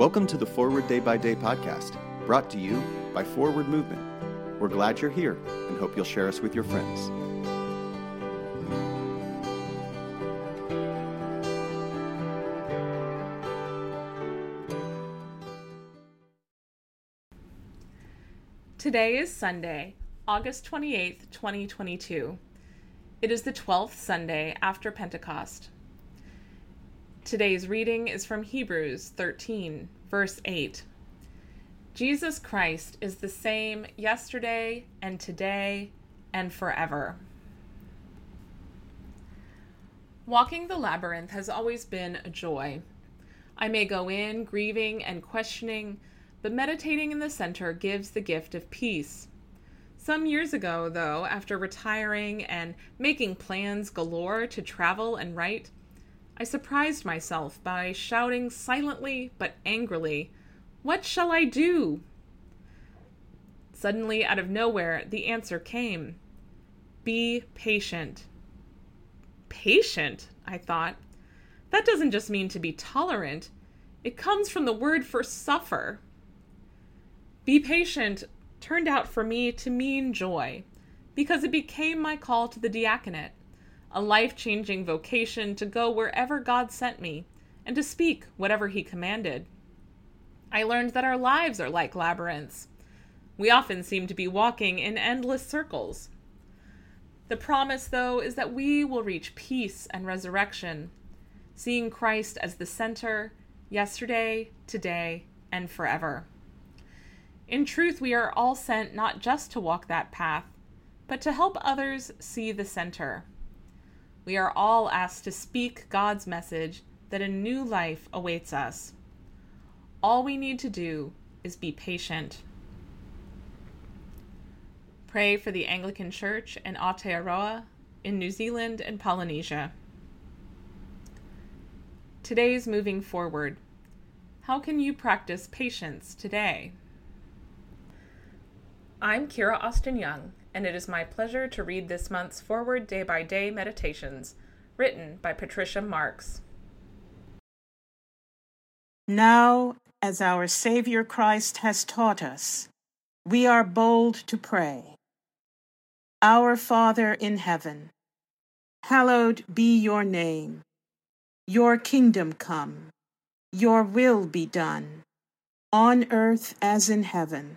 Welcome to the Forward Day by Day podcast, brought to you by Forward Movement. We're glad you're here and hope you'll share us with your friends. Today is Sunday, August 28th, 2022. It is the 12th Sunday after Pentecost. Today's reading is from Hebrews 13, verse 8. Jesus Christ is the same yesterday and today and forever. Walking the labyrinth has always been a joy. I may go in grieving and questioning, but meditating in the center gives the gift of peace. Some years ago, though, after retiring and making plans galore to travel and write, I surprised myself by shouting silently but angrily, What shall I do? Suddenly, out of nowhere, the answer came Be patient. Patient, I thought. That doesn't just mean to be tolerant, it comes from the word for suffer. Be patient turned out for me to mean joy, because it became my call to the diaconate, a life changing vocation to go wherever God sent me and to speak whatever He commanded. I learned that our lives are like labyrinths. We often seem to be walking in endless circles. The promise, though, is that we will reach peace and resurrection, seeing Christ as the center, yesterday, today, and forever. In truth, we are all sent not just to walk that path, but to help others see the center. We are all asked to speak God's message that a new life awaits us. All we need to do is be patient. Pray for the Anglican Church in Aotearoa, in New Zealand and Polynesia. Today's moving forward. How can you practice patience today? I'm Kira Austin Young, and it is my pleasure to read this month's Forward Day by Day Meditations, written by Patricia Marks. Now, as our Savior Christ has taught us, we are bold to pray. Our Father in heaven, hallowed be your name. Your kingdom come, your will be done, on earth as in heaven.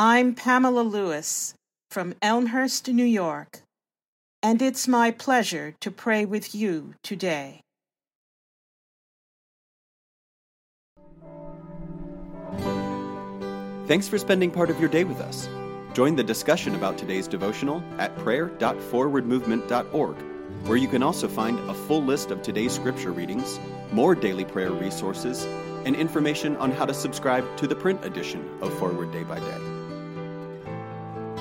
I'm Pamela Lewis from Elmhurst, New York, and it's my pleasure to pray with you today. Thanks for spending part of your day with us. Join the discussion about today's devotional at prayer.forwardmovement.org, where you can also find a full list of today's scripture readings, more daily prayer resources, and information on how to subscribe to the print edition of Forward Day by Day.